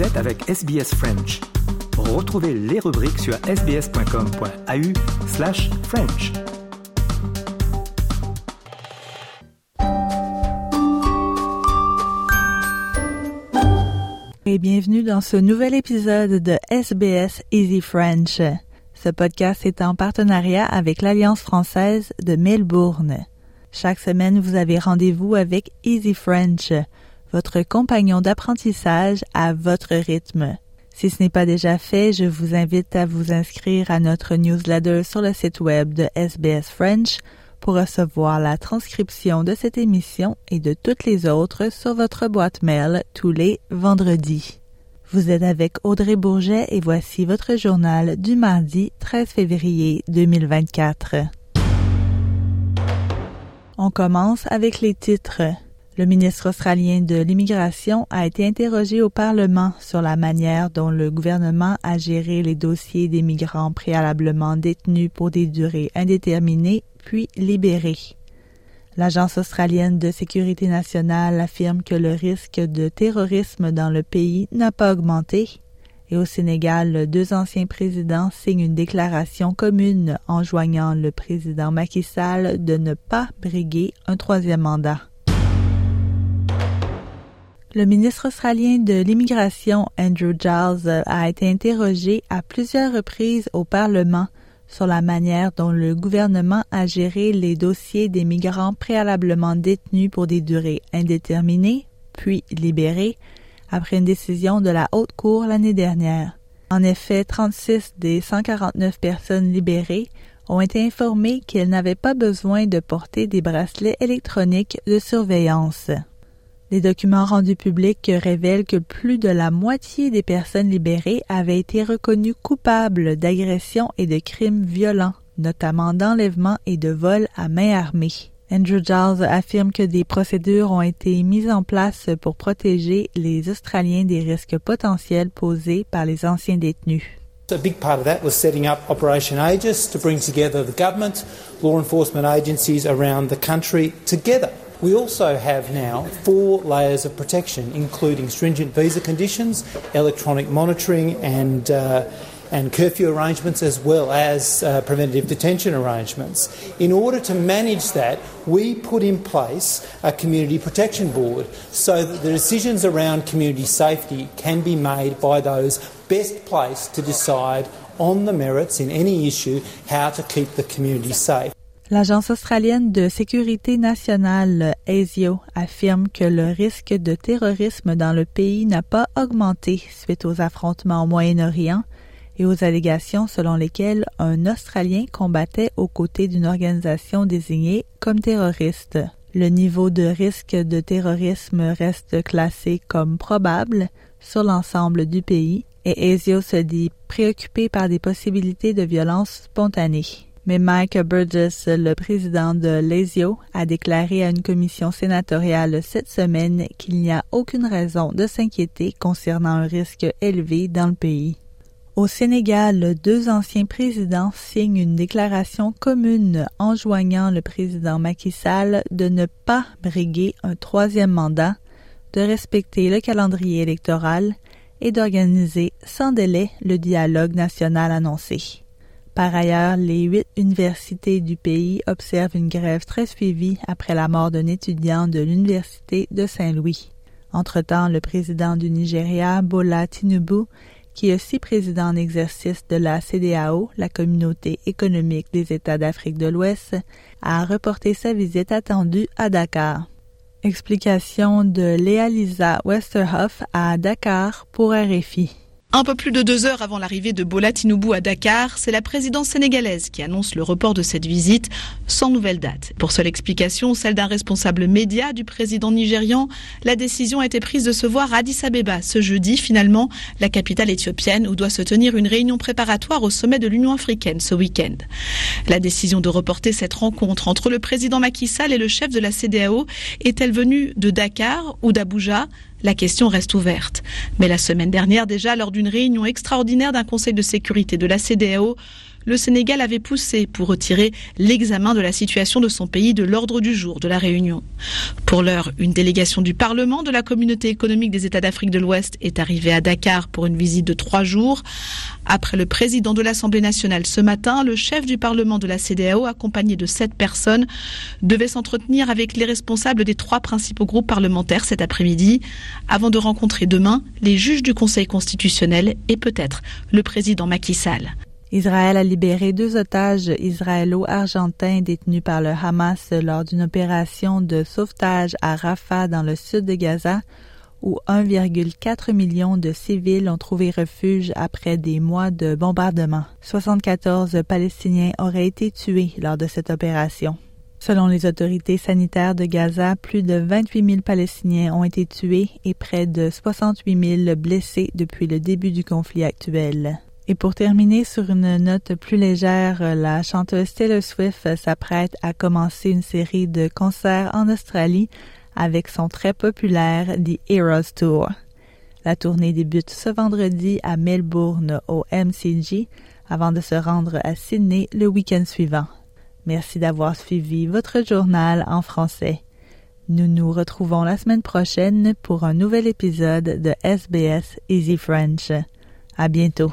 Vous êtes avec SBS French. Retrouvez les rubriques sur sbs.com.au slash French. Et bienvenue dans ce nouvel épisode de SBS Easy French. Ce podcast est en partenariat avec l'Alliance française de Melbourne. Chaque semaine, vous avez rendez-vous avec Easy French, votre compagnon d'apprentissage à votre rythme. Si ce n'est pas déjà fait, je vous invite à vous inscrire à notre newsletter sur le site web de SBS French pour recevoir la transcription de cette émission et de toutes les autres sur votre boîte mail tous les vendredis. Vous êtes avec Audrey Bourget et voici votre journal du mardi 13 février 2024. On commence avec les titres. Le ministre australien de l'immigration a été interrogé au Parlement sur la manière dont le gouvernement a géré les dossiers des migrants préalablement détenus pour des durées indéterminées puis libérés. L'Agence australienne de sécurité nationale affirme que le risque de terrorisme dans le pays n'a pas augmenté. Et au Sénégal, deux anciens présidents signent une déclaration commune enjoignant le président Macky Sall de ne pas briguer un troisième mandat. Le ministre australien de l'immigration, Andrew Giles, a été interrogé à plusieurs reprises au Parlement sur la manière dont le gouvernement a géré les dossiers des migrants préalablement détenus pour des durées indéterminées, puis libérés, après une décision de la Haute Cour l'année dernière. En effet, 36 des 149 personnes libérées ont été informées qu'elles n'avaient pas besoin de porter des bracelets électroniques de surveillance. Les documents rendus publics révèlent que plus de la moitié des personnes libérées avaient été reconnues coupables d'agressions et de crimes violents, notamment d'enlèvement et de vol à main armée. Andrew Giles affirme que des procédures ont été mises en place pour protéger les Australiens des risques potentiels posés par les anciens détenus. A big part of that was setting up Operation Aegis to bring together the government, law enforcement agencies around the country together. We also have now four layers of protection, including stringent visa conditions, electronic monitoring, and uh, and curfew arrangements as well as uh, preventative detention arrangements. In order to manage that, we put in place a community protection board so that the decisions around community safety can be made by those best placed to decide on the merits in any issue how to keep the community safe. L'Agence australienne de sécurité nationale, ASIO, affirme que le risque de terrorisme dans le pays n'a pas augmenté suite aux affrontements au Moyen-Orient et aux allégations selon lesquelles un Australien combattait aux côtés d'une organisation désignée comme terroriste. Le niveau de risque de terrorisme reste classé comme probable sur l'ensemble du pays et ASIO se dit préoccupé par des possibilités de violence spontanée. Mais Mike Burgess, le président de l'ESIO, a déclaré à une commission sénatoriale cette semaine qu'il n'y a aucune raison de s'inquiéter concernant un risque élevé dans le pays. Au Sénégal, deux anciens présidents signent une déclaration commune enjoignant le président Macky Sall de ne pas briguer un troisième mandat, de respecter le calendrier électoral et d'organiser sans délai le dialogue national annoncé. Par ailleurs, les huit universités du pays observent une grève très suivie après la mort d'un étudiant de l'Université de Saint-Louis. Entre-temps, le président du Nigeria, Bola Tinubu, qui est aussi président en exercice de la CDAO, la Communauté économique des États d'Afrique de l'Ouest, a reporté sa visite attendue à Dakar. Explication de Léa Lisa Westerhoff à Dakar pour RFI. Un peu plus de deux heures avant l'arrivée de Bola Tinubu à Dakar, c'est la présidence sénégalaise qui annonce le report de cette visite sans nouvelle date. Pour seule explication, celle d'un responsable média du président nigérian, la décision a été prise de se voir à Addis Abeba ce jeudi, finalement, la capitale éthiopienne, où doit se tenir une réunion préparatoire au sommet de l'Union africaine ce week-end. La décision de reporter cette rencontre entre le président Macky Sall et le chef de la CDAO est-elle venue de Dakar ou d'Abuja? La question reste ouverte. Mais la semaine dernière déjà, lors d'une réunion extraordinaire d'un Conseil de sécurité de la CDAO, le Sénégal avait poussé pour retirer l'examen de la situation de son pays de l'ordre du jour de la réunion. Pour l'heure, une délégation du Parlement de la communauté économique des États d'Afrique de l'Ouest est arrivée à Dakar pour une visite de trois jours. Après le président de l'Assemblée nationale ce matin, le chef du Parlement de la CDAO, accompagné de sept personnes, devait s'entretenir avec les responsables des trois principaux groupes parlementaires cet après-midi, avant de rencontrer demain les juges du Conseil constitutionnel et peut-être le président Macky Sall. Israël a libéré deux otages israélo-argentins détenus par le Hamas lors d'une opération de sauvetage à Rafah dans le sud de Gaza, où 1,4 million de civils ont trouvé refuge après des mois de bombardements. 74 Palestiniens auraient été tués lors de cette opération. Selon les autorités sanitaires de Gaza, plus de 28 000 Palestiniens ont été tués et près de 68 000 blessés depuis le début du conflit actuel. Et pour terminer sur une note plus légère, la chanteuse Taylor Swift s'apprête à commencer une série de concerts en Australie avec son très populaire The Heroes Tour. La tournée débute ce vendredi à Melbourne au MCG avant de se rendre à Sydney le week-end suivant. Merci d'avoir suivi votre journal en français. Nous nous retrouvons la semaine prochaine pour un nouvel épisode de SBS Easy French. À bientôt.